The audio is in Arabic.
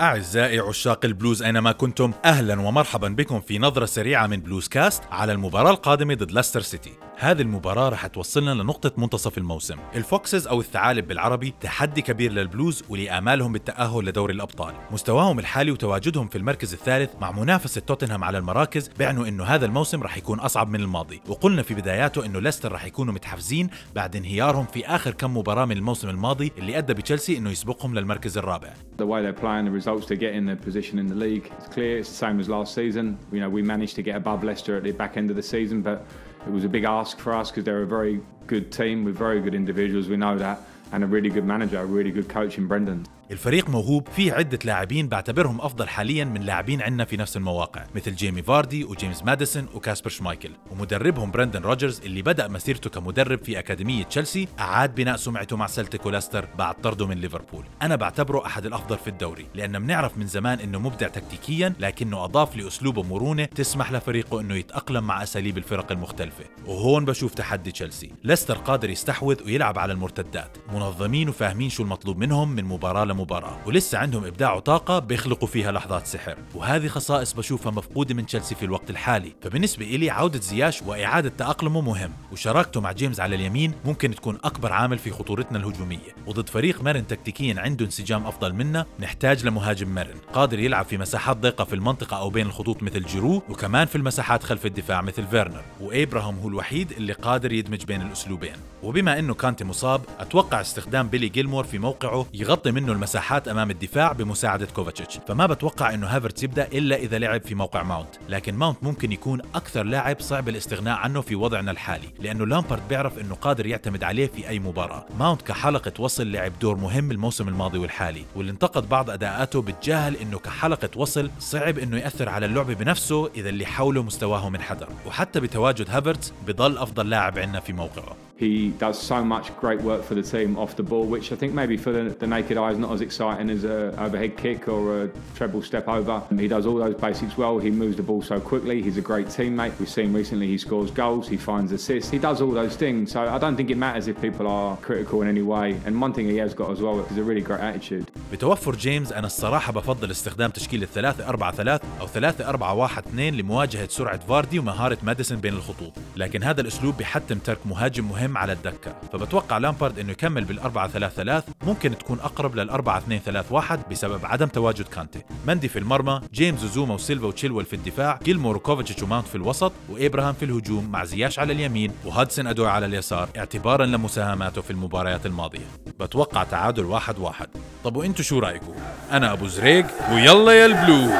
أعزائي عشاق البلوز أينما كنتم أهلا ومرحبا بكم في نظرة سريعة من Blues Cast على المباراة القادمة ضد ليستر سيتي. هذه المباراة رح توصلنا لنقطة منتصف الموسم ال Foxes أو الثعالب بالعربي تحدي كبير للبلوز ولآمالهم بالتأهل لدوري الأبطال مستواهم الحالي وتواجدهم في المركز الثالث مع منافسة توتنهام على المراكز بيعنوا أنه هذا الموسم رح يكون أصعب من الماضي وقلنا في بداياته أنه ليستر رح يكونوا متحفزين بعد انهيارهم في آخر كم مباراة من الموسم الماضي اللي أدى بتشيلسي أنه يسبقهم للمركز الرابع The way they're playing, the results to get in the position in the league, it's clear. It's the same as last season. You know, we managed to get above Leicester at the back end of the season, but it was a big ask for us because they're a very good team with very good individuals. We know that. and a really good manager, a really good coach in Brendan. الفريق موهوب فيه عدة لاعبين بعتبرهم أفضل حاليا من لاعبين عندنا في نفس المواقع مثل جيمي فاردي وجيمس ماديسون وكاسبر شمايكل ومدربهم برندن روجرز اللي بدأ مسيرته كمدرب في أكاديمية تشيلسي أعاد بناء سمعته مع سلتيك ولستر بعد طرده من ليفربول أنا بعتبره أحد الأفضل في الدوري لأن بنعرف من زمان أنه مبدع تكتيكيا لكنه أضاف لأسلوبه مرونة تسمح لفريقه أنه يتأقلم مع أساليب الفرق المختلفة وهون بشوف تحدي تشيلسي لستر قادر يستحوذ ويلعب على المرتدات. منظمين وفاهمين شو المطلوب منهم من مباراة لمباراة. ولسه عندهم إبداع وطاقة بيخلقوا فيها لحظات سحر. وهذه خصائص بشوفها مفقودة من تشيلسي في الوقت الحالي. فبالنسبة إلي عودة زياش وإعادة تأقلمه مهم. وشراكته مع جيمس على اليمين ممكن تكون أكبر عامل في خطورتنا الهجومية. وضد فريق مرن تكتيكيا عنده انسجام أفضل منا نحتاج لمهاجم مرن قادر يلعب في مساحات ضيقة في المنطقة أو بين الخطوط مثل جيرو وكمان في المساحات خلف الدفاع مثل فيرنر. وإبراهام هو الوحيد اللي قادر يدمج بين الأسلوبين وبما أنه كانتي مصاب أتوقع استخدام بيلي جيلمور في موقعه يغطي منه المساحات أمام الدفاع بمساعدة كوفاتشيتش. فما بتوقع إنه هافرتس يبدأ إلا إذا لعب في موقع ماونت. لكن ماونت ممكن يكون أكثر لاعب صعب الاستغناء عنه في وضعنا الحالي لأنه لامبارد بيعرف إنه قادر يعتمد عليه في أي مباراة. ماونت كحلقة وصل لعب دور مهم الموسم الماضي والحالي واللي انتقد بعض أداءاته بتجاهل إنه كحلقة وصل صعب إنه يأثر على اللعبه بنفسه إذا اللي حوله مستواه منحدر. وحتى بتواجد هافرتس بضل أفضل لاعب عندنا في موقعه. He does so much great work for the team off the ball, which I think maybe for the, the naked eye is not as exciting as an overhead kick or a treble step over. He does all those basics well. He moves the ball so quickly. He's a great teammate. We've seen recently he scores goals, he finds assists. He does all those things. So I don't think it matters if people are critical in any way. And one thing he has got as well is a really great attitude. بتوفر جيمس أنا الصراحة بفضل استخدام تشكيل الثلاثة أربعة ثلاث أو ثلاثة أربعة واحد اثنين لمواجهة سرعة فاردي ومهارة ماديسون بين الخطوط لكن هذا الأسلوب بيحتم ترك مهاجم مهم على الدكة. فبتوقع لامبارد إنه يكمل بالأربعة ثلاث ثلاث ممكن تكون أقرب للأربعة اثنين ثلاث واحد بسبب عدم تواجد كانتي. مندي في المرمى جيمس وزوما وسيلفا وتشيلويل في الدفاع جيلمور وكوفاتشيتش وماونت في الوسط وإبراهام في الهجوم مع زياش على اليمين وهادسون أدوي على اليسار اعتبارا لمساهماته في المباريات الماضية. بتوقع تعادل واحد واحد. طب وانتو شو رأيكم؟ أنا أبو زريق ويلا يا البلوز.